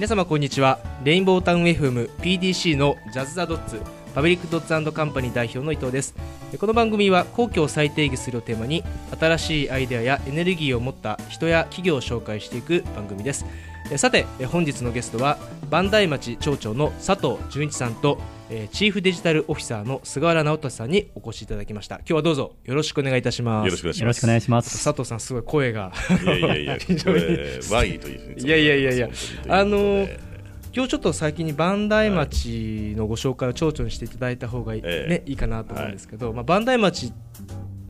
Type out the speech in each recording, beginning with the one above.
皆様こんにちは。レインボータウン FM PDC のジャズ・ザ・ドッツ Public dots Company 代表の伊藤です。この番組は公共を再定義するをテーマに新しいアイデアやエネルギーを持った人や企業を紹介していく番組です。さて本日のゲストは磐梯町町長の佐藤純一さんとチーフデジタルオフィサーの菅原直人さんにお越しいただきました。今日はどうぞよろしくお願いいたします。よろしくお願いします。佐藤さんすごい声が。いやいやいや 非常に。ワイといやいやいやいや。あの今日ちょっと先に磐梯町のご紹介を町長にしていただいた方がいい,、ね、いいかなと思うんですけど、まあ、磐梯町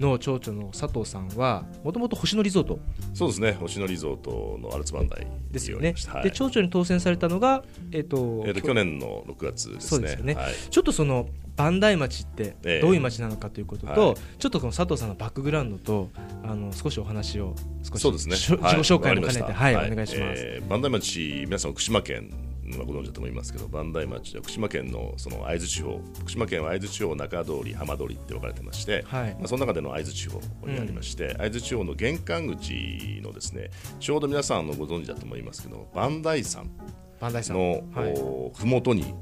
の町長の佐藤さんはもともと星野リゾート。そうですね。星野リゾートのアルツバンダイですよね、はい、で町長に当選されたのが、えーとえーと、去年の6月ですね。そうですよね、はい、ちょっとその磐梯町ってどういう町なのかということと、えーはい、ちょっとこの佐藤さんのバックグラウンドとあの少しお話を少しそうですね。自己紹介も兼ねて、はい、お願いします、えー、磐梯町皆さん福島県ご存知だと思いますけど磐梯町は福島県のその会津地方福島県は会津地方中通り浜通りって分かれてまして、はい、まあ、その中での会津地方にありまして、うん、会津地方の玄関口のですねちょうど皆さんのご存知だと思いますけど磐梯山の、はい、ふもとに、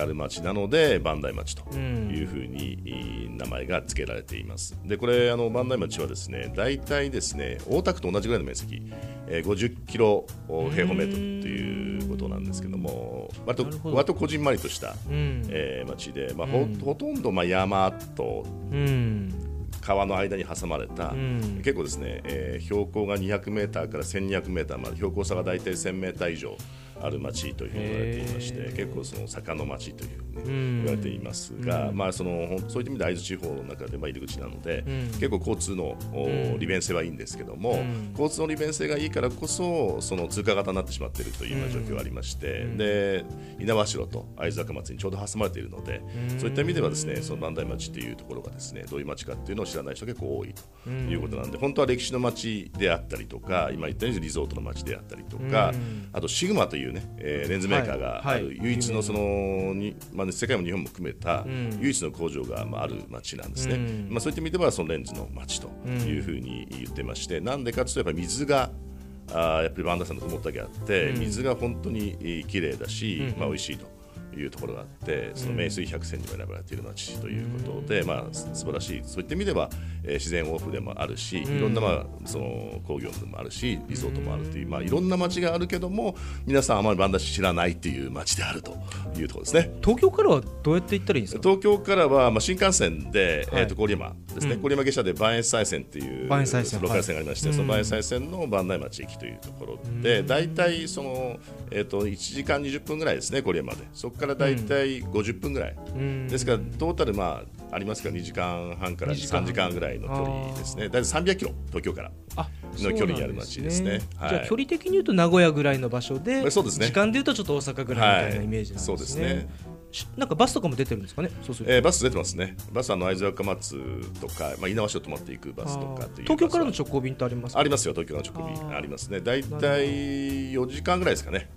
ある町なので磐梯町というふうに、名前が付けられています。でこれあの磐梯町はですね大体ですね大田区と同じぐらいの面積、えー、50キロ平方メートルということなんですけども割と割とこじんまりとした、うん、えー、町で、まあ、ほほとんどまあ山と、うん。川の間に挟まれた、うん、結構ですね、えー、標高が200メーターから1200メーターまで標高差が大体1000メーター以上ある町というふうに言われていまして結構その坂の町というふうに、ね、言われていますが、まあ、そのそういった意味で会津地方の中でまあ入り口なので、結構交通の利便性はいいんですけども、交通の利便性がいいからこそその通過型になってしまっているというような状況がありまして、で猪苗代と会津若松にちょうど挟まれているので、そういった意味ではですねその磐梯町というところがですねどういう町かっていうのを知らない人が結構多いということなんで、本当は歴史の町であったりとか今言ったようにリゾートの町であったりとか、あとシグマというね、えー、レンズメーカーがある、唯一のそのに、まあ、世界も日本も含めた唯一の工場が、まあ、ある町なんですね、まあ、そういった意味ではそのレンズの町というふうに言ってまして、なんでかというとやっぱり水があやっぱりバンダさんのふもとだけあって、水が本当に綺麗だし、まあ美味しいと。いうところがあってその名水百選にも選ばれている町ということで、まあ、素晴らしいそういった意味では、えー、自然豊富でもあるしいろんな、まあ、その工業でもあるしリゾートもあるという、まあ、いろんな町があるけども皆さんあまりバンダシ知らないっていう町であるというところですね。東京からはどうやって行ったらいいんですか？東京からは、まあ、新幹線で、はい、えー、と郡山ですね、うん、郡山下車で磐越西線っていうローカル線がありまして、はい、その磐越西線の磐梯町駅というところで大体その、えー、と1時間20分ぐらいですね郡山で。そこから大体50分ぐらい、ですからトータルまあありますから2時間半から3時間ぐらいの距離ですね。大体300キロ東京からの距離にある町ですね、ねはい、じゃあ距離的に言うと名古屋ぐらいの場所でそうです、ね、時間で言うとちょっと大阪ぐらいみたいなイメージなんですね、はい、そうですねなんかバスとかも出てるんですかね？そうするえー、バス出てますね。バスあの会津若松とか、まあ猪苗代泊まっていくバスとか。東京からの直行便ってありますありますよ。東京の直行便ありますね。だいたい4時間ぐらいですかね。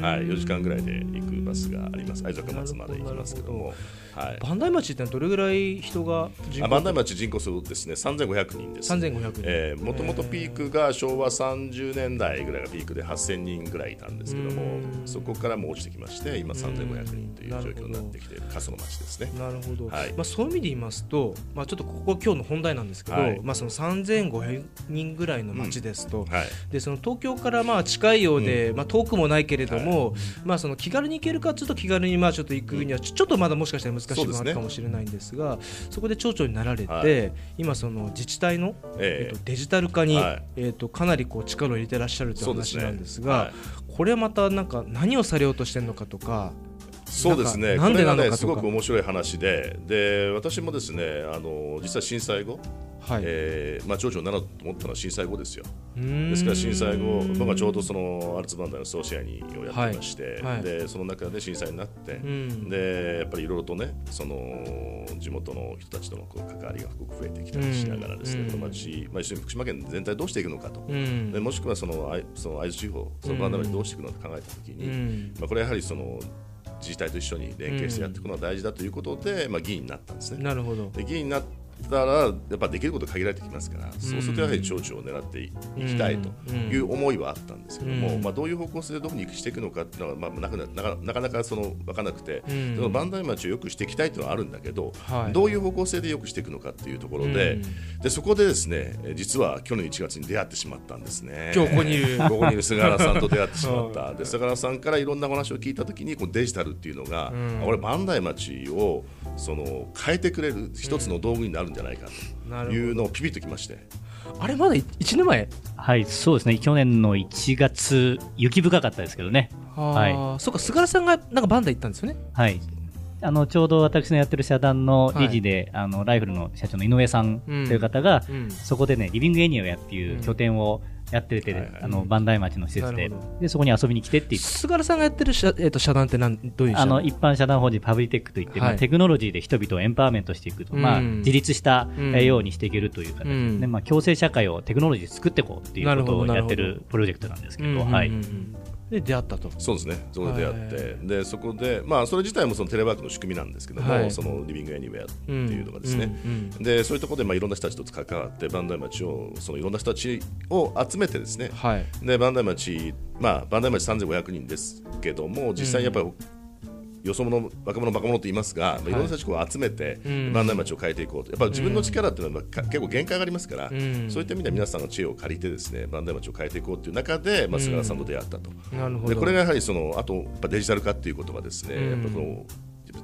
はい、4時間ぐらいで行くバスがあります。会津若松まで行きますけども。はい、磐梯町ってどれぐらい人があ磐梯町人口数ですね3500人です。3500人。えー、もともとピークが昭和30年代ぐらいがピークで8000人ぐらいいたんですけども、そこからも落ちてきまして、今3500人という状況になってきている過疎の町ですね。なるほど。はい、まあそういう意味で言いますと、まあちょっとここ今日の本題なんですけど、はい、まあその3500人ぐらいの町ですと、うん。はい、でその東京からまあ近いようで、うん、まあ遠くもないけれども、まあその気軽に行けるかちょっと気軽にまあちょっと行くにはちょっとまだもしかしたら難しいもあるかもしれないんですが、そこで町長になられて、はい、今その自治体の、えー、えーとデジタル化に、はい、えーとかなりこう力を入れてらっしゃるという話なんですが、ね。はい、これはまたなんか何をされようとしてるのかとか。そうですね。これがねすごく面白い話で、で私もですねあの実は震災後はい。えーまあ、町長になろうと思ったのは震災後ですよ。ですから震災後、僕はちょうどそのアルツバンダの総支配人をやってまして、はいはい、でその中で震災になって、でやっぱりいろいろとねその地元の人たちとのこう関わりがすごく増えてきたりしながらですね、この町、まあ、一緒に福島県全体どうしていくのかと、でもしくはそのその会津地方、そのバンダにどうしていくのか考えたときに、まあ、これやはりその自治体と一緒に連携してやっていくのが大事だということで、まあ、議員になったんですね。なるほどで議員になったらやっぱできること限られてきますから、そうするとやはり町長を狙っていきたいという思いはあったんですけども、まあ、どういう方向性でどこにしていくのかっていうのは、まあ、なかなかなかなかその分からなくて、その磐梯町をよくしていきたいというのはあるんだけど、どういう方向性でよくしていくのかっていうところで,、でそこでですね実は去年1月に出会ってしまったんですね。今日ここにいるここにいる菅原さんと出会ってしまった。で菅原さんからいろんな話を聞いたときにこのデジタルっていうのが、俺磐梯町をその変えてくれる一つの道具になるんじゃないかというのをピピッときまして。あれまだ1年前？はいそうですね。去年の1月雪深かったですけどね。はい。そうか菅原さんがなんかバンダ行ったんですよね。はい。あのちょうど私のやってる社団の理事で、はい、あのライフルの社長の井上さんという方が、うんうん、そこでねリビングエニアウェアっていう拠点を、うんやってて、はいはい、あの磐梯町の施設で。でそこに遊びに来てって言って菅原さんがやってる社,、えー、と社団ってなんどういうあの一般社団法人パブリテックといって、はい、まあ、テクノロジーで人々をエンパワーメントしていくと、まあ、自立したようにしていけるという形で、ね。まあ、共生社会をテクノロジーで作っていこうっていうことをやってるプロジェクトなんですけど。はいで出会ったと。そうですね。そこで出会って。でそこでまあそれ自体もそのテレワークの仕組みなんですけども、はい、そのリビングエニウェアっていうのがですね、うんうん、でそういうところでまあいろんな人たちと関わって磐梯町をそのいろんな人たちを集めてですね、はい、で磐梯町まあ磐梯町3500人ですけども実際にやっぱりよそ者若者若者と言いますが、はい、いろんな人たちを集めて万代町を変えていこうと。やっぱ自分の力っていうのは結構限界がありますから、うん、そういった意味では皆さんの知恵を借りてですね万代町を変えていこうという中で、まあ、菅原さんと出会ったと、うん、でこれがやはりそのあとやっぱデジタル化っていうことがですね、うん、やっぱこの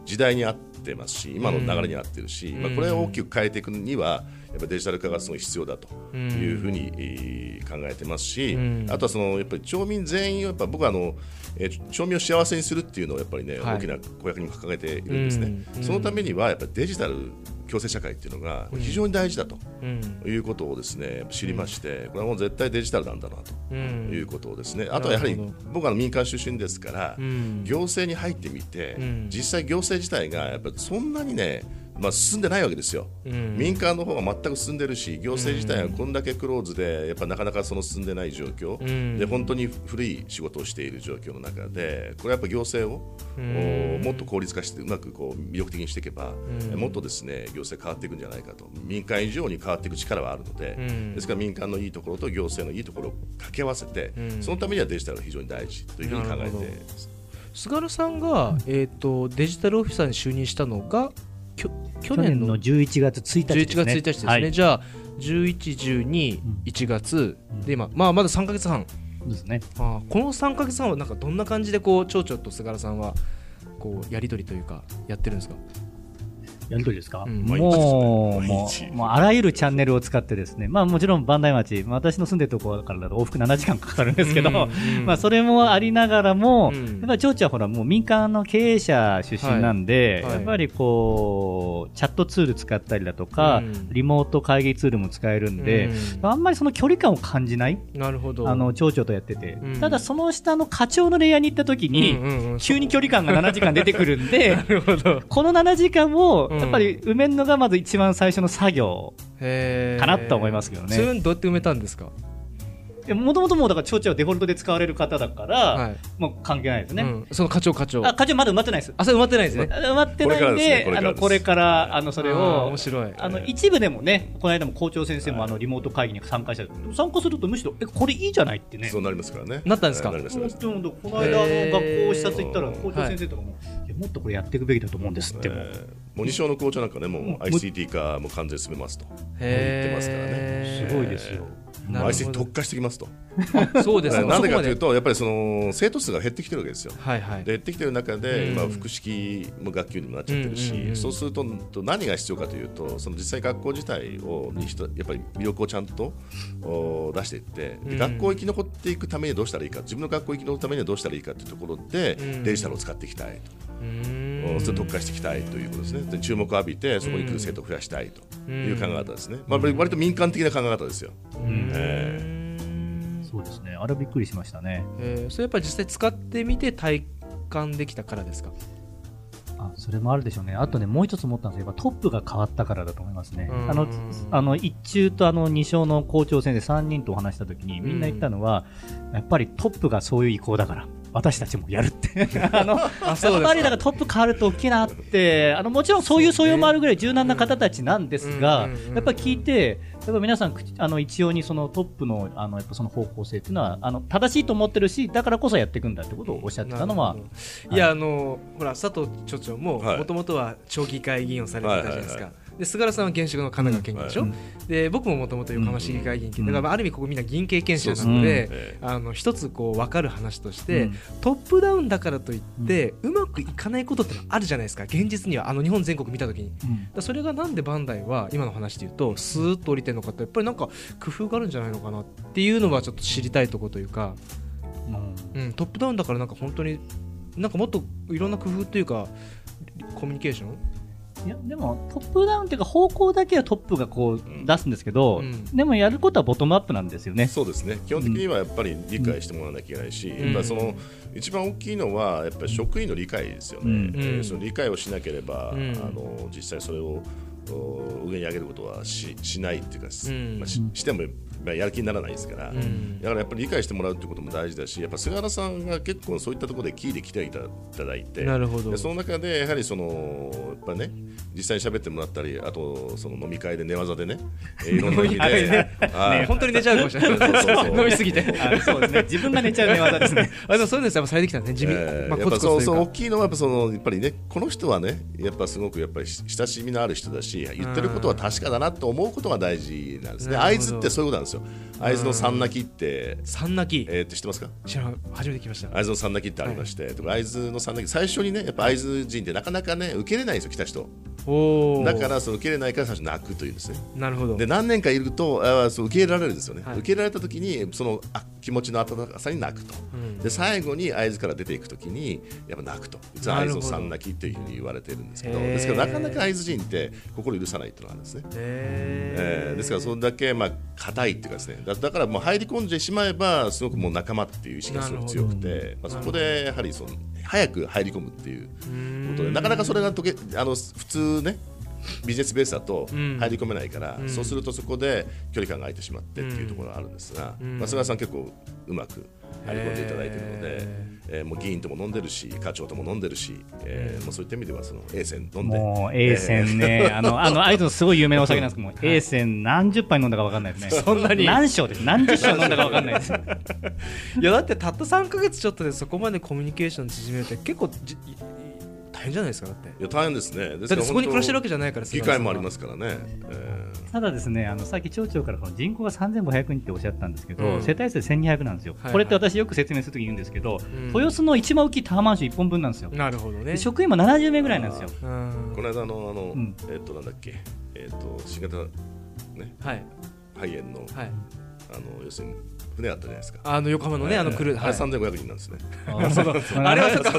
時代に合ってますし今の流れに合ってるし、まあ、これを大きく変えていくにはやっぱデジタル化がすごい必要だというふうに、考えてますし、あとはそのやっぱり町民全員やっぱ僕はあのえー、町民を幸せにするっていうのをやっぱりね、はい、大きな公約にも掲げているんですね、うん、そのためにはやっぱりデジタル共生社会っていうのが非常に大事だということをですね知りましてこれはもう絶対デジタルなんだなということをですねあとはやはり僕は民間出身ですから行政に入ってみて実際行政自体がやっぱりそんなにねまあ、進んでないわけですよ、うん、民間の方が全く進んでるし行政自体はこんだけクローズでやっぱなかなかその進んでない状況、うん、で本当に古い仕事をしている状況の中でこれはやっぱ行政を、うん、もっと効率化してうまくこう魅力的にしていけば、もっとですね行政変わっていくんじゃないかと。民間以上に変わっていく力はあるので、ですから民間のいいところと行政のいいところを掛け合わせて、そのためにはデジタルが非常に大事というふうに考えて菅原さんが、えーと、デジタルオフィサーに就任したのが去年の11月1日ですね。11月1日ですね。はい、じゃあ、11、12、1月、で今、まあ、まだ3か月半。ですね。あこの3か月半は、なんかどんな感じで、こう、町長と菅原さんは、こう、やり取りというか、やってるんですか？やり取りですか、うん、もう、もう、もうあらゆるチャンネルを使ってですね、まあもちろん磐梯町、私の住んでるところからだと往復7時間かかるんですけど、うんうん、まあそれもありながらも、うん、やっぱり町長はほらもう民間の経営者出身なんで、はい。はい、やっぱりこう、チャットツール使ったりだとか、うん、リモート会議ツールも使えるんで、あんまりその距離感を感じない。なるほど。あの、町長とやってて。ただその下の課長のレイヤーに行った時に、急に距離感が7時間出てくるんで、この7時間を、やっぱり埋めるのがまず一番最初の作業かなと思いますけどね。それどうやって埋めたんですか？もともともうだから町長はデフォルトで使われる方だから、はい、もう関係ないですね、うん、その課長課長。あ課長まだ埋まってないです。あそれ埋まってないですね。埋まってないんであのこれからあのそれを面白い。あの一部でもねこの間も校長先生もあのリモート会議に参加した参加するとむしろえこれいいじゃないってね。そうなりますからね。なったんですか、この間あの学校視察行ったら校長先生とかも、いやもっとこれやっていくべきだと思うんですっても、もう二小の校長なんかねもう ICT 化も完全進めますと。言ってますからね。すごいですよ ICT 特化してきますと。そうです。なんでかというと、やっぱりその生徒数が減ってきてるわけですよ。はいはい、で減ってきてる中で、今、複式も学級にもなっちゃってるし、そうすると何が必要かというと、その実際、学校自体をにやっぱり魅力をちゃんと出していって、学校生き残っていくためにどうしたらいいか、自分の学校生き残るためにはどうしたらいいかというところで、デジタルを使っていきたいと。それ特化していきたいということですね。で注目を浴びてそこに来る生徒を増やしたいという考え方ですね、まあ、割と民間的な考え方ですよ。えー、そうですね。あれはびっくりしましたね、えー、それやっぱり実際使ってみて体感できたからですか？あそれもあるでしょうね、あとね、もう一つ思ったんですけど、トップが変わったからだと思いますね、あのあの一中とあの二小の校長先生3人と話したときに、みんな言ったのは、やっぱりトップがそういう意向だから。私たちもやるって。あの やっぱりだからトップ変わると大きいなってあのもちろんそういう素養もあるぐらい柔軟な方たちなんですが、やっぱり聞いてやっぱ皆さんあの一様にそのトップのあのやっぱその方向性っていうのはあの正しいと思ってるしだからこそやっていくんだってことをおっしゃってたのは、い、やあのほら佐藤町長ももともとは町議会議員をされてたじゃないですか。で菅原さんは現職の神奈川県議でしょ、うん。はい、で僕ももともと横浜市議会議員、うん、だからある意味ここみんな議員経験者なので、うん、あの一つこう分かる話として、トップダウンだからといって、うまくいかないことってのあるじゃないですか。現実にはあの日本全国見た時に、それがなんでバンダイは今の話で言うとスーッと降りてるのかってやっぱりなんか工夫があるんじゃないのかなっていうのはちょっと知りたいところというか、うん。トップダウンだからなんか本当になんかもっといろんな工夫というかコミュニケーション？いやでもトップダウンっていうか方向だけはトップがこう出すんですけど、うん、でもやることはボトムアップなんですよね。そうですね。基本的にはやっぱり理解してもらわなきゃいけないし、うん、やっぱその一番大きいのはやっぱり職員の理解ですよね、うん、えー、その理解をしなければ、あの実際それを上に上げることはししないっていうか、まあ、ししてもやる気にならないですから、うん、だからやっぱり理解してもらうってことも大事だしやっぱ菅原さんが結構そういったところでキーで来ていただいてなるほど。でその中でやはりそのやっぱね実際に喋ってもらったりあとその飲み会で寝技でね、えー、いろんな意味で、ね、本当に寝ちゃうかもしれない。飲みすぎて。そう。ですね。自分が寝ちゃう寝技ですね。あでもそういうのやっぱされてきたね地味、えー、まあ、やっぱそうそう大きいのはやっぱそのやっぱりねこの人はねやっぱすごくやっぱり親しみのある人だし言ってることは確かだなと思うことが大事なんですね。合図ってそういうことなんですよ。合図の三泣きって三泣き。えー、って知ってますか？知ら初めて聞きました。会津の三泣きってありまして、はい、会津の三泣き最初にねやっぱ会津人ってなかなかね受けれないんですよ来た人。だからその受けれないから最初泣くというんですね。なるほど。で何年かいるとあそう受け入れられるんですよね、はい、受け入れられた時にそのあ気持ちの温かさに泣くと、うん、で最後に会津から出ていく時にやっぱ泣くと。実は会津の三泣きっていうふうに言われてるんですけどですからなかなか会津人って心許さないっていうのがあるんですね、えー、ですからそれだけまあ硬いっていうかですね。だだからもう入り込んでしままえばすごくもう仲間っていう意識がすごく強くて、まあ、そこでやはりその早く入り込むっていうことでなかなかそれがとけあの普通ねビジネスベースだと入り込めないから、うん、そうするとそこで距離感が空いてしまってっていうところがあるんですが、うん、まあ、菅さん結構うまく入り込んでいただいているので、えー、もう議員とも飲んでるし課長とも飲んでるし、えー、もうそういった意味ではその A 線飲んで。もう A 線ね、えー、あのあのあいつのすごい有名なお酒なんですけども、はい、A 線何十杯飲んだか分かんないですね。そんなに？何升です何十升飲んだか分かんないです。いやだってたった3か月ちょっとでそこまでコミュニケーション縮めるって結構大変じゃないですかだって。いや大変ですね。だってそこに暮らしてるわけじゃないから機会もありますからね、えー、ただですねあのさっき町長から人口が3500人っておっしゃったんですけど、うん、世帯数1200なんですよ、はいはい、これって私よく説明するとき言うんですけど、うん、豊洲の一番大きいタワーマンション1本分なんですよ。なるほどね。職員も70名ぐらいなんですよ。この間のあの、うん、えっ、となんだっけ。えっ、と新型ね、はい、肺炎の、はい、あの要するに船あったじゃないですか。あの横浜のね、あのクルー、あれ三千五百人なんですね。あ れはちょっと、ち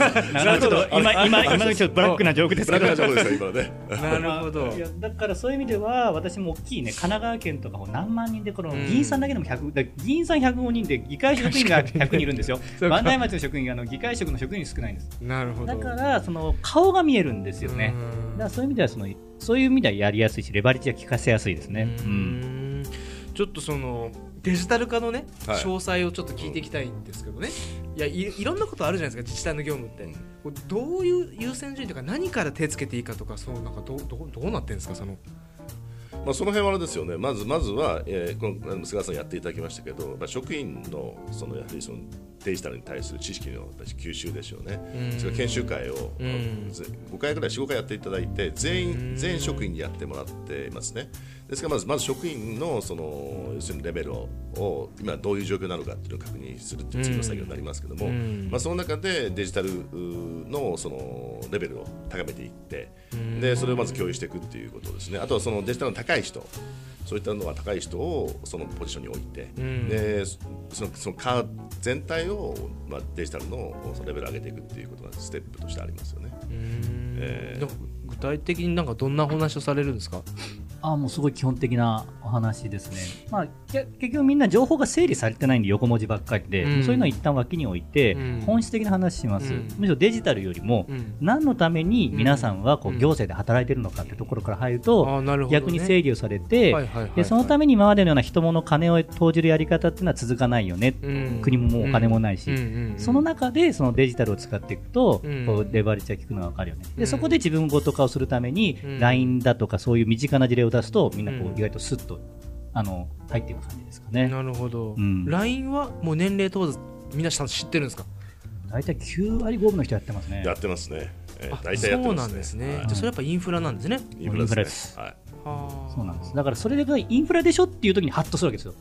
ょっと今今今のちょっとブラックなジョークですけど。ブラックなジョークですよ今ね。なるほど。いやだからそういう意味では私も大きいね神奈川県とかも何万人でこの議員さんだけでも百議員さん百五人で議会職員が 百人いるんですよ。万代町の職員あの議会職の職員少ないんです。なるほど。だからその顔が見えるんですよね。だからそういう意味ではそのそういう意味ではやりやすいしレバレッジが効かせやすいですね。うん。ちょっとそのデジタル化のね、はい、詳細をちょっと聞いていきたいんですけどね、いやいろんなことあるじゃないですか自治体の業務って、うん、どういう優先順位とか何から手つけていいかとかそうなんかどどどうなってるんですかその？まあ、その辺はあれですよね、まずまずは、えー、この菅さんやっていただきましたけど、まあ、職員のそのやはりそのデジタルに対する知識の私吸収でしょうね、うん、それ研修会を、うん、5回ぐらい、4、5回やっていただいて、全員、全職員にやってもらっていますね。ですからまずまず職員のその要するにレベルを今どういう状況なのかっていうのを確認するという次の作業になりますけども、うん、まあ、その中でデジタルのそのレベルを高めていって、でそれをまず共有していくっていうことですね。あとはそのデジタルの高い人そういったのが高い人をそのポジションに置いて、うん、でそのそのカー全体を、まあ、デジタルのそのレベルを上げていくっていうことがステップとしてありますよね。えー、具体的になんかどんなお話をされるんですか？あもうすごい基本的なお話ですね、まあ、結局みんな情報が整理されてないんで横文字ばっかりで、うん、そういうのを一旦脇に置いて、うん、本質的な話します、うん、むしろデジタルよりも、何のために皆さんはこう行政で働いてるのかってところから入ると、ね、逆に整理をされて、でそのために今までのような人物金を投じるやり方っていうのは続かないよね、国ももうお金もないし、その中でそのデジタルを使っていくと、こうレバレッジが効くのが分かるよね。でそこで自分ごと化をするために、LINE だとかそういう身近な事例を出すとみんなこう意外とスッとあの入っていく感じですかね。なるほど。うん、LINE はもう年齢問わず皆さん知ってるんですか？大体9割5分の人やってますね。やってますね。えー、大体やってますね。そうなんですね。はい、じゃそれやっぱインフラなんですね。インフラです。はい。そうなんです。だからそれがインフラでしょっていう時にハッとするわけですよ、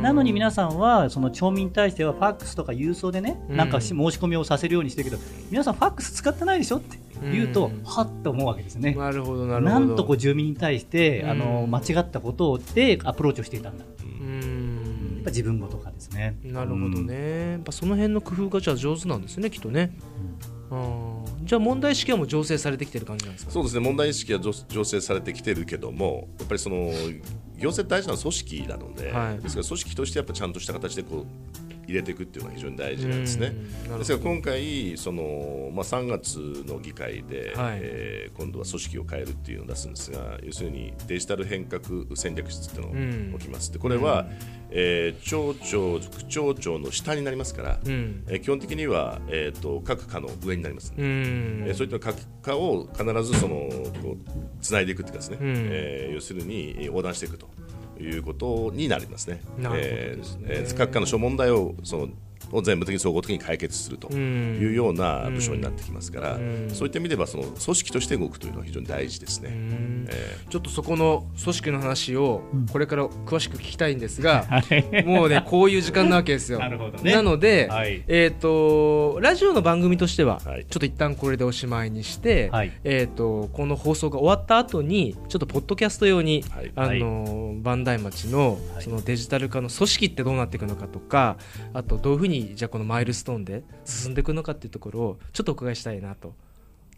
なのに皆さんはその町民に対してはファックスとか郵送でね、なんか申し込みをさせるようにしてるけど皆さんファックス使ってないでしょって言うと、はっと思うわけですね。なるほどなるほど。なんとこう住民に対して、あの間違ったことでアプローチをしていたんだ。うん。やっぱ自分ごとかですね。なるほどね、やっぱその辺の工夫がじゃあ上手なんですねきっとね、じゃあ問題意識はもう醸成されてきてる感じなんですか？そうですね。問題意識は醸成されてきてるけどもやっぱりその行政大事な組織なので、はい、ですから組織としてやっぱちゃんとした形でこう入れていくっていうのが非常に大事なんですね。ですから今回その、まあ、3月の議会で、はい、えー、今度は組織を変えるっていうのを出すんですが要するにデジタル変革戦略室っていうのが起きます。でこれは、えー、町長副町長の下になりますから、うん、えー、基本的には、えーと、各課の上になります、ね、うん、えー、そういった各課を必ずそのこうつないでいくっていうかですね、うん、えー、要するに横断していくと。いうことになりますね。なるほど、ね、えー、各課の諸問題をそのを全部的に総合的に解決するというような部署になってきますから、そういった意味ではその組織として動くというのは非常に大事ですね、えー、ちょっとそこの組織の話をこれから詳しく聞きたいんですが、もうねこういう時間なわけですよ。なるほどね、なので、はい、えっ、ー、とラジオの番組としては、ちょっと一旦これでおしまいにして、はい、えっ、ー、とこの放送が終わった後にちょっとポッドキャスト用に、はい、あの磐梯町のそのデジタル化の組織ってどうなっていくのかとかあとどういうふうにじゃあこのマイルストーンで進んでいくのかっていうところをちょっとお伺いしたいなと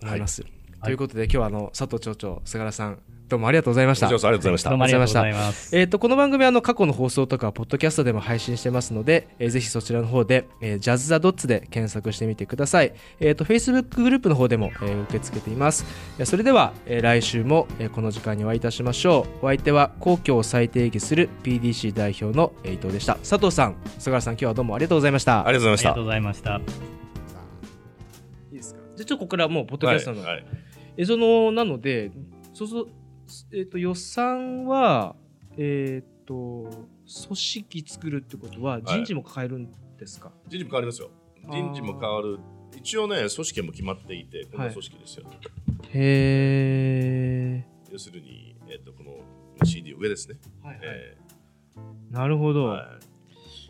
思います。はい、ということで今日はあの佐藤町長菅原さんどうもありがとうございました。ありがとうございました。どうもありがとうございます。えっ、ー、と、この番組はあの過去の放送とか、ポッドキャストでも配信してますので、えー、ぜひそちらの方で、えー、ジャズ・ザ・ドッツで検索してみてください。えっ、ー、と、Facebook グループの方でも、えー、受け付けています。それでは、えー、来週も、えー、この時間にお会いいたしましょう。お相手は、皇居を再定義する PDC 代表の伊藤でした。佐藤さん、菅原さん、今日はどうもありがとうございました。ありがとうございました。ありがとうございました。じゃあ、ちょっとここからもう、ポッドキャストの、はいはい、えその、なので、そうそう、えーと、予算は、えっ、ー、と組織作るってことは人事も変えるんですか、はい、人事も変わりますよ。人事も変わる。一応ね組織も決まっていてこの組織ですよ、はい、へえ要するに、えーと、この CD 上ですね、はいはい。えー、なるほど、は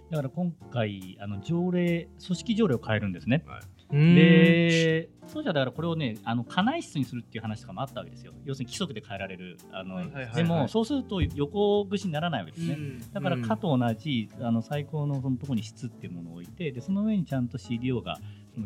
い、だから今回あの条例組織条例を変えるんですね、はいでそうじゃだからこれをねあの家内室にするっていう話とかもあったわけですよ。要するに規則で変えられる。あの、でもそうすると横串にならないわけですね、だから課と同じあの最高のそのところに室っていうものを置いてでその上にちゃんと CDO が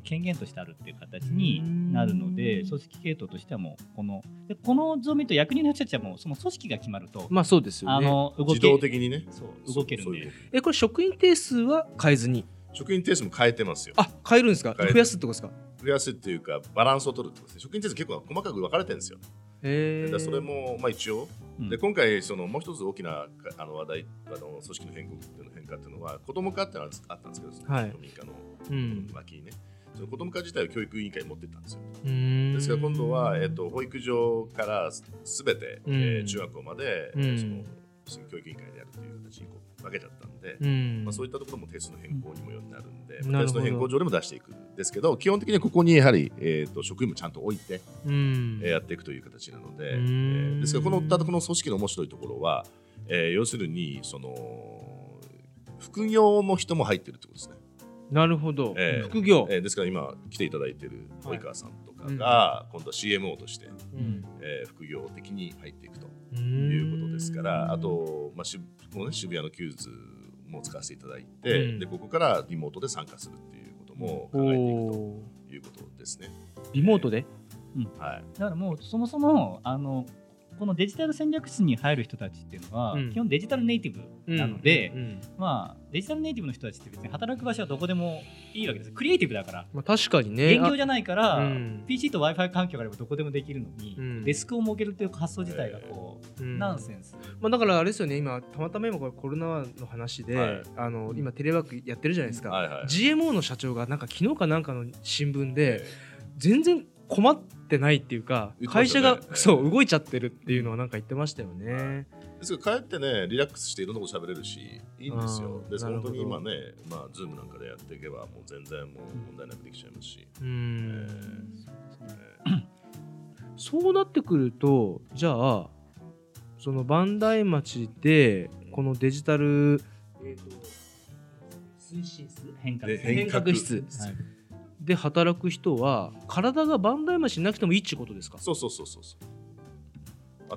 権限としてあるっていう形になるので組織系統としてはもうこのでこの図を見ると役人の人たちはもうその組織が決まるとまあそうですよね。あの動自動的にね。そう動けるんで。えこれ職員定数は変えずに職員定数も変えてますよ。あ変えるんですか？増やすってことですか？増やすっていうかバランスを取るってことです職員定数結構細かく分かれてるんですよ。へそれもまあ一応、うん、で今回そのもう一つ大きなあの話題あの組織の変更っていうの変化っていうのは子ども化ってのがあったんですけど、はい、民家の脇にね、その子ども化自体を教育委員会に持ってったんですよ。ですから今度は、えーと、保育所からすべて、えー、中学校まで、その教育委員会でやるという形にこう分けちゃったで、うん、まあ、そういったところも定数の変更にもようになるんで、うん、定数の変更上でも出していくんですけど基本的にここにやはり、えーと、職員もちゃんと置いて、うん、やっていくという形なので、えー、ですからこのただこの組織の面白いところは、えー、要するにその副業の人も入ってるってことですね。なるほど、えー、副業、えー、ですから今来ていただいている及川さんとかが、今度は CMO として、うん、えー、副業的に入っていくということですからあと、まあしこのね、渋谷の QWS も使わせていただいて、うん、でここからリモートで参加するっていうことも考えていくということですね。リモートで、うん、はい、だからもうそもそもあのこのデジタル戦略室に入る人たちっていうのは、うん、基本デジタルネイティブなので、うんうんうん、まあ、デジタルネイティブの人たちって別に働く場所はどこでもいいわけです。クリエイティブだから、まあ、確かにね。現業じゃないから、うん、PC と w i f i 環境があればどこでもできるのに、うん、デスクを設けるっていう発想自体がこう、ナンセンス、まあ、だからあれですよね。今たまたま今これコロナの話で、はい、あの今テレワークやってるじゃないですか、はいはい、GMO の社長がなんか昨日かなんかの新聞で全然困ってないっていうか、ね、会社が、そう動いちゃってるっていうのはなんか言ってましたよね。ですから帰ってねリラックスしていろんなこと喋れるしいいんですよ。で本当に今ねまあ Zoom なんかでやっていけばもう全然もう問題なくできちゃいますし。そうなってくるとじゃあその磐梯町でこのデジタル、えーと、推進室変革変革室、はいで働く人は体が万代町しなくてもいいってことですか？そうそうそうそう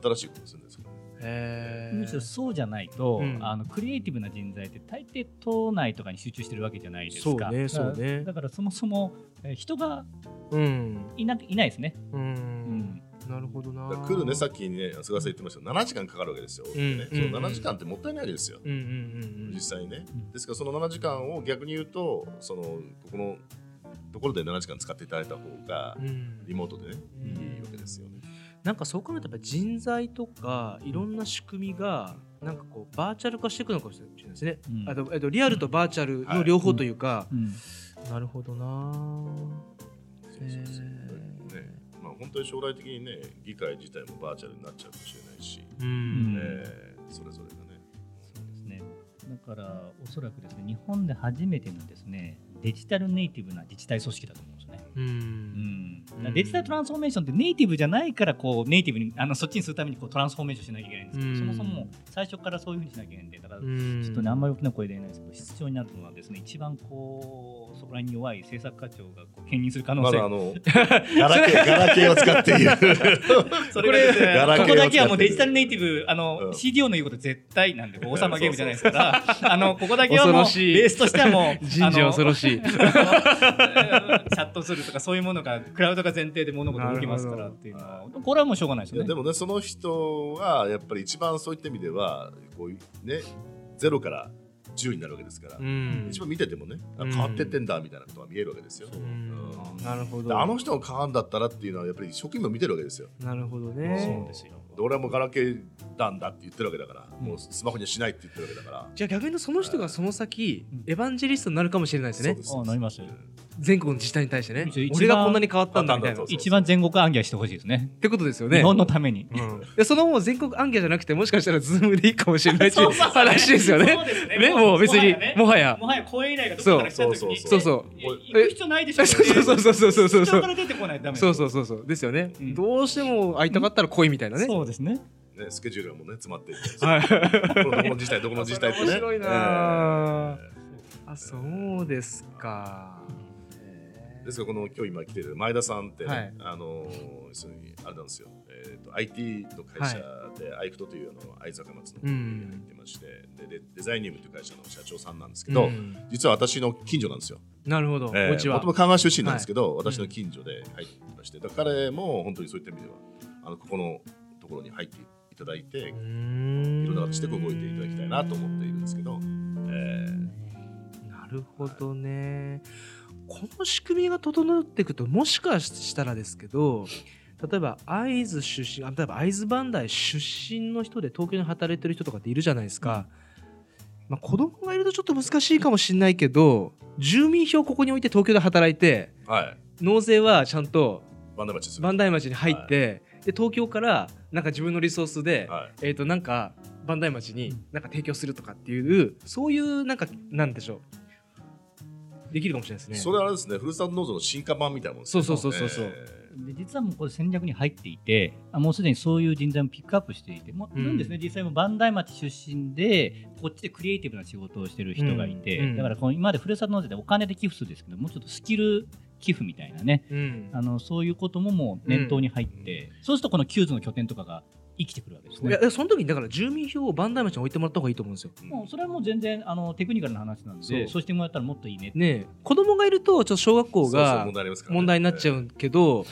新しいことするんですかむしろそうじゃないと、うん、あのクリエイティブな人材って大抵島内とかに集中してるわけじゃないですか。そうねそうね。だからそもそも、え人がいな,、いないですね。うん、うん。なるほどな。来るね、さっきね、菅さん言ってましたけど、7時間かかるわけですよ。うんね、その7時間ってもったいないですよ。うんうんうん、実際ね。ですから、その7時間を逆に言うと、そのここのところで7時間使っていただいた方が、リモートでね、いいわけですよね。なんかそう考えたら人材とかいろんな仕組みがなんかこうバーチャル化していくのかもしれないですね、うん、あととリアルとバーチャルの両方というか、はい。うん、なるほどな。そうそうそう、ね。まあ、本当に将来的にね議会自体もバーチャルになっちゃうかもしれないし、うん、えー、それぞれがね。そうですね。だからおそらくですね日本で初めてのですねデジタルネイティブな自治体組織だと思うん。デジタルトランスフォーメーションってネイティブじゃないからこうネイティブにあのそっちにするためにこうトランスフォーメーションしなきゃいけないんですけど、そもそも最初からそういうふうにしなきゃいけないんでだからちょっとねあんまり大きな声で言えないですけど必要になるのはですね一番こうそこら辺に弱い政策課長がこう兼任する可能性、ま、あの ガラケーガラケーを使っている。それがですねここだけはもうデジタルネイティブあの、うん、CDO の言うこと絶対なんで 王様ゲームじゃないですからあのここだけはもうベースとしてはもう人事恐ろしい。チャットするとかそういうものがクラウドが前提で物事動きますからっていうのはこれはもうしょうがないですよねでもねその人はやっぱり一番そういった意味ではこういうねゼロから10になるわけですから、うん、一番見ててもね、変わってってんだみたいなことが見えるわけですよ。なるほど。あの人が変わるんだったらっていうのはやっぱり職員も見てるわけですよ。なるほどね。そうですよ。俺はもうガラケーなんだって言ってるわけだから、うん、もうスマホにはしないって言ってるわけだから。じゃあ逆にその人がその先、エバンジェリストになるかもしれないですね。あなります全国の自治体に対してね。俺がこんなに変わったんだみたいな。一番全国行脚してほしいですね。ってことですよね。日本のために、うん、その全国行脚じゃなくてもしかしたら Zoom でいいかもしれないってい話ですよね。ね。もう別にもはやもはや。講演依頼がどこから来た時に。そうそう行く必要ないでしょそうそうそうそうそうそう。そう出てこないとダそうそうそうそう。ですよね。どうしても会いたかったら来いみたいなね。そうですね。ね、スケジュールもね詰まってい、はい、どこの自治体どこの自治体ってね。面白いな、あそうですか、ですがこの今日今来てる前田さんって、ねはい、あの要するにあれなんですよ、えーと、IT の会社で、はい、アイクトというあの会坂松のに入ってまして、うん、でデザイニウムという会社の社長さんなんですけど、うん、実は私の近所なんですよ。なるほど、えー、もともと香川出身なんですけど、はい、私の近所で入ってまして、だ彼も本当にそういった意味ではあのここのところに入っていただいていろん。な形で動いていただきたいなと思っているんですけど、えー、なるほどね。この仕組みが整っていくともしかしたらですけど例えば会津出身例えば会津磐梯出身の人で東京に働いてる人とかっているじゃないですか、まあ、子供がいるとちょっと難しいかもしれないけど住民票ここに置いて東京で働いて、はい、納税はちゃんと磐梯町磐梯町に入って、はい、で東京からなんか自分のリソースで、はい、えー、となんか磐梯町になんか提供するとかっていうそういうなんかなんでしょうできるかもしれないですね。それはあれですね、ふるさと納税の進化版みたいなもんですね。そうそうそうそう。えー、で実はもうこれ戦略に入っていて、あもうすでにそういう人材もピックアップしていて、もういるんですね、うん、実際も磐梯町出身で、こっちでクリエイティブな仕事をしてる人がいて、うん、だからこの今までふるさと納税でお金で寄付するんですけど、もうちょっとスキル寄付みたいなね、うん、あのそういうことももう念頭に入って、そうするとこのキューズの拠点とかが生きてくるわけですね。いやその時にだから住民票を磐梯町に置いてもらった方がいいと思うんですよ。もうそれはもう全然あのテクニカルな話なんでそうしてもらったらもっといいねね子供がいるとちょっと小学校が問題になっちゃうけど、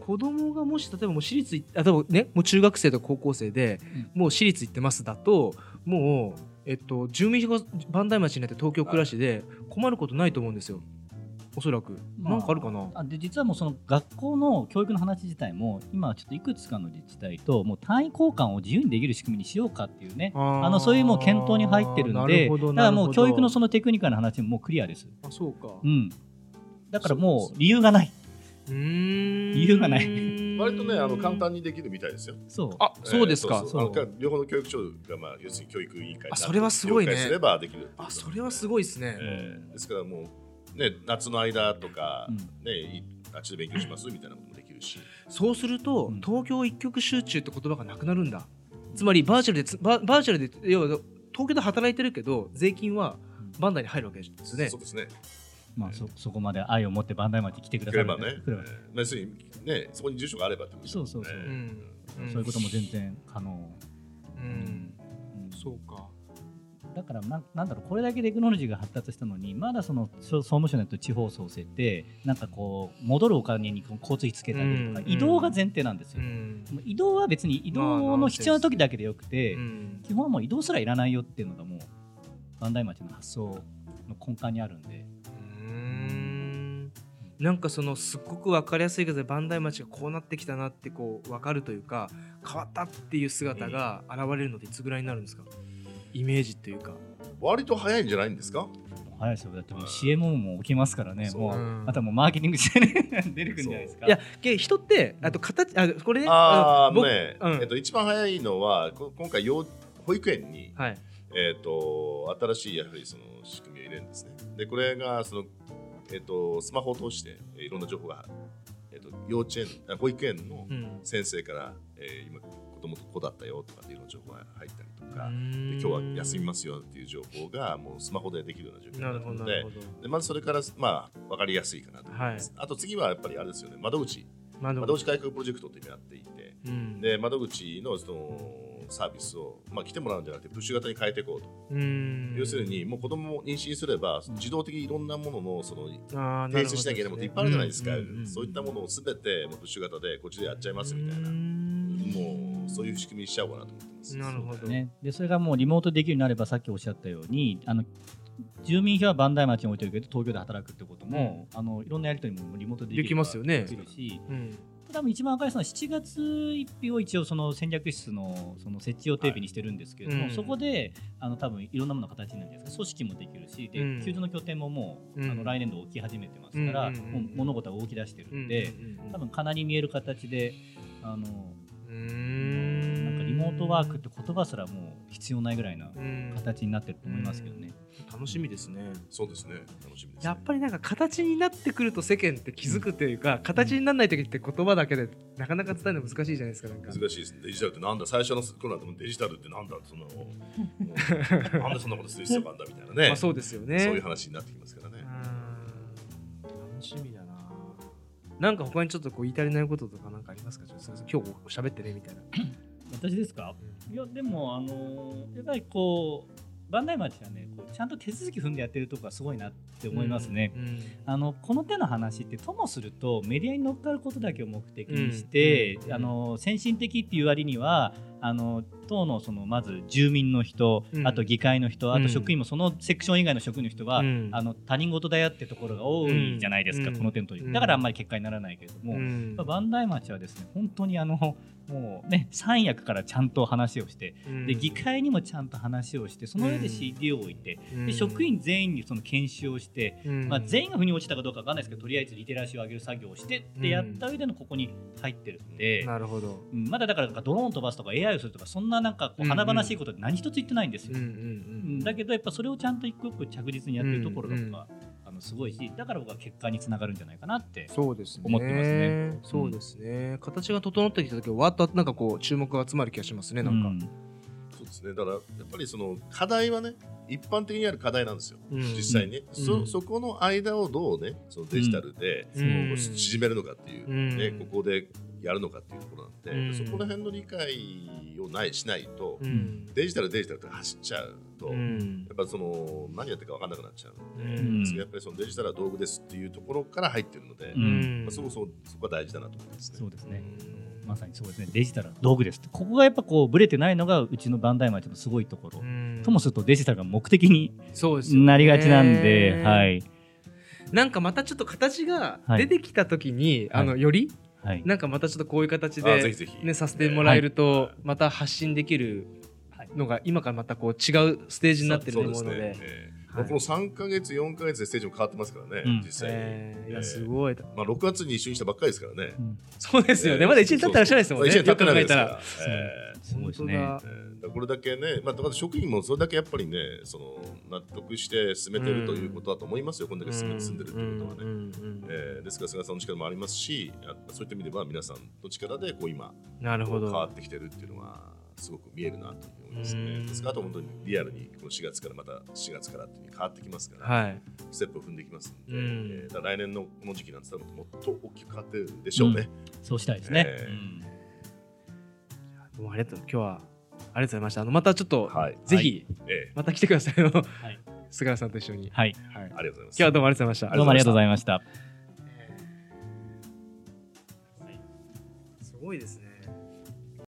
子供がもし例えばもう私立あ多分ねもう中学生とか高校生で、もう私立行ってますだともうえっと住民票が磐梯町になって東京暮らしで困ることないと思うんですよ。おそらく、まあ、なんかあるかな？あで実はもうその学校の教育の話自体も今ちょっといくつかの自治体ともう単位交換を自由にできる仕組みにしようかっていうねあのそういうもう検討に入ってるんでだからもう教育のそのテクニカルな話ももうクリアです。あそうか、うん、だからもう理由がない。うん。理由がない。割とねあの簡単にできるみたいですよ。そう。あそうですか。そう。そう。両方の教育庁がまあ要するに教育委員会あそれはすごいね。すればできる。あそれはすごいですね。えー、ですからもうね夏の間とか、うん、ねあっちで勉強しますみたいなこともできるし。そうすると、うん、東京一極集中って言葉がなくなるんだ。つまりバーチャルでババーチャルで要は東京で働いてるけど税金はバンダイに入るわけですね。そうですね。まあ、そそこまで愛を持って磐梯町来てくださればね、えー、要するにねそこに住所があればってことそうそうそう、うん、そういうことも全然可能、うん、うん、そうかだからななんだろうこれだけテクノロジーが発達したのにまだその総務省のと地方創生ってなんかこう戻るお金に交通費つけたりとか、うん、移動が前提なんですよ、うん、移動は別に移動の必要な時だけでよくて、基本はもう移動すらいらないよっていうのがもう磐梯町の発想の根幹にあるんで。なんかそのすっごく分かりやすいけど磐梯町がこうなってきたなってこう分かるというか変わったっていう姿が現れるのでいつぐらいになるんですか？イメージっていうか。割と早いんじゃないんですか？早いですよ。だってもう CM も起きますからね、もう、うん、あとはもうマーケティングしてね 出てくるんじゃないですか？いや人ってあと形あこれねああね、うん、えっと、一番早いのは今回幼保育園に、はい、えっと、新しいやはりその仕組みを入れるんですね。でこれがそのえーと、スマホを通していろんな情報が、えーと、幼稚園保育園の先生から、うん、えー、今子供とこうだったよとかっていう情報が入ったりとかで今日は休みますよっていう情報がもうスマホでできるような状況になるのででまずそれからまあ分かりやすいかなと思います、はい、あと次はやっぱりあれですよね窓口。窓口。改革プロジェクトって今やっていて、うん、で窓口のそのサービスを、まあ、来てもらうんじゃなくてプッシュ型に変えていこうと。要するにもう子供を妊娠すれば自動的にいろんなもののその提出しなきゃいけないものっていっぱいあるじゃないですか、そういったものをすべてもうプッシュ型でこっちでやっちゃいますみたいな。もうそういう仕組みにしちゃおうかなと思ってます。なるほど、ね、でそれがもうリモートできるようになればさっきおっしゃったようにあの住民票は磐梯町に置いてるけど東京で働くってことも、うん、あのいろんなやり取りもリモートでできますよね。できるし、うん。多分一番赤いのは7月1日を一応その戦略室のその設置予定日にしてるんですけれども、はい。うん、そこであの多分いろんなものの形になるんですか。組織もできるしで、うん、球場の拠点ももう、うん、あの来年度起き始めてますから、もう物事が動き出してるんで、多分かなり見える形であのなんかリモートワークって言葉すらもう必要ないぐらいな形になってると思いますけどね。楽しみですね。そうですね。楽しみです、ね、やっぱりなんか形になってくると世間って気づくというか、うん、形にならない時って言葉だけでなかなか伝えるの難しいじゃないですか。か難しいです。デジタルってなんだ最初の頃だとデジタルってなんだそのなんでそんなことする必要があるんだみたいなね。まあそうですよね。そういう話になってきますからね。楽しみだな。なんか他にちょっとこう言い足りないこととかなんかありますか？ちょっと今日喋ってねみたいな。私ですか、いやでもあのやっぱりこう磐梯町はねこうちゃんと手続き踏んでやってるとこがすごいなって思いますね、うん。うん、あのこの手の話ってともするとメディアに乗っかることだけを目的にして、うん、あの先進的っていう割にはあの党のそのまず住民の人、あと議会の人、あと職員もそのセクション以外の職員の人は、あの他人事だよってところが多いじゃないですか、この点とだからあんまり結果にならないけれども、磐梯町はですね本当にあのもうね三役からちゃんと話をして、で議会にもちゃんと話をしてその上で CD を置いて、で職員全員にその研修をして、まあ、全員が腑に落ちたかどうかわかんないですけどとりあえずリテラシーを上げる作業をしてってやった上でのここに入ってるんで、なるほど、まだだからドローン飛ばすとか AI をするとかそんななんかこう華々しいことって何一つ言ってないんですよ、だけどやっぱそれをちゃんと一個一個着実にやってるところが、あのすごいしだから僕は結果につながるんじゃないかなって思ってますね。そうですね、形が整ってきた時はわっとなんかこう注目が集まる気がしますねなんか。そうですね。だからやっぱりその課題はね一般的にある課題なんですよ、うん、実際に、うん、そそこの間をどうねそのデジタルで、うん、縮めるのかっていうね、ここでやるのかっていうところなんで、うん、そこら辺の理解をないしないと、うん、デジタルデジタルって走っちゃうと、うん、やっぱその何やってるか分かんなくなっちゃうので、うん、やっぱりそのデジタルは道具ですっていうところから入ってるので、まあ、そこそそこが大事だなと思いますね。そうですね。まさにそうですね。デジタルは道具ですここがやっぱこうぶれてないのがうちの磐梯町のすごいところ、ともするとデジタルが目的になりがちなんで、はい。なんかまたちょっと形が出てきた時に、はい、あのより、はい、なんかまたちょっとこういう形で、ね、させてもらえると、また発信できるのが今からまたこう違うステージになってると思うので。まあ、この3か月、4か月でステージも変わってますからね、うん、実際。に。えー、いや、すごい。まあ、6月に一緒にしたばっかりですからね。うん、そうですよね、まだ1年経ったらしないですもんね。1年経ってないですから。えー、すごいですね。えー、これだけね、まあ、だから職員もそれだけやっぱりね、その納得して進めてるということだと思いますよ、こんだけ進ん。でるということはね。えー、ですから、菅さんの力もありますし、そういった意味では皆さんの力でこう今、なるほど。変わってきてるっていうのは、すごく見えるなと思いますね。ですからあと本当にリアルにこの4月からまた4月からっていうに変わってきますから、はい、ステップを踏んでいきますので、えー、来年のこの時期なんて多分もっと大きく変わってるでしょうね。うん、そうしたいですね。えー、どうもありがとう今日はありがとうございました。あのまたちょっと、はい、ぜひ、はい、また来てくださいよ。はい、菅原さんと一緒に。はい。はい、ありがとうございます。今日はどうもありがとうございました。どうもありがとうございました。すごいですね。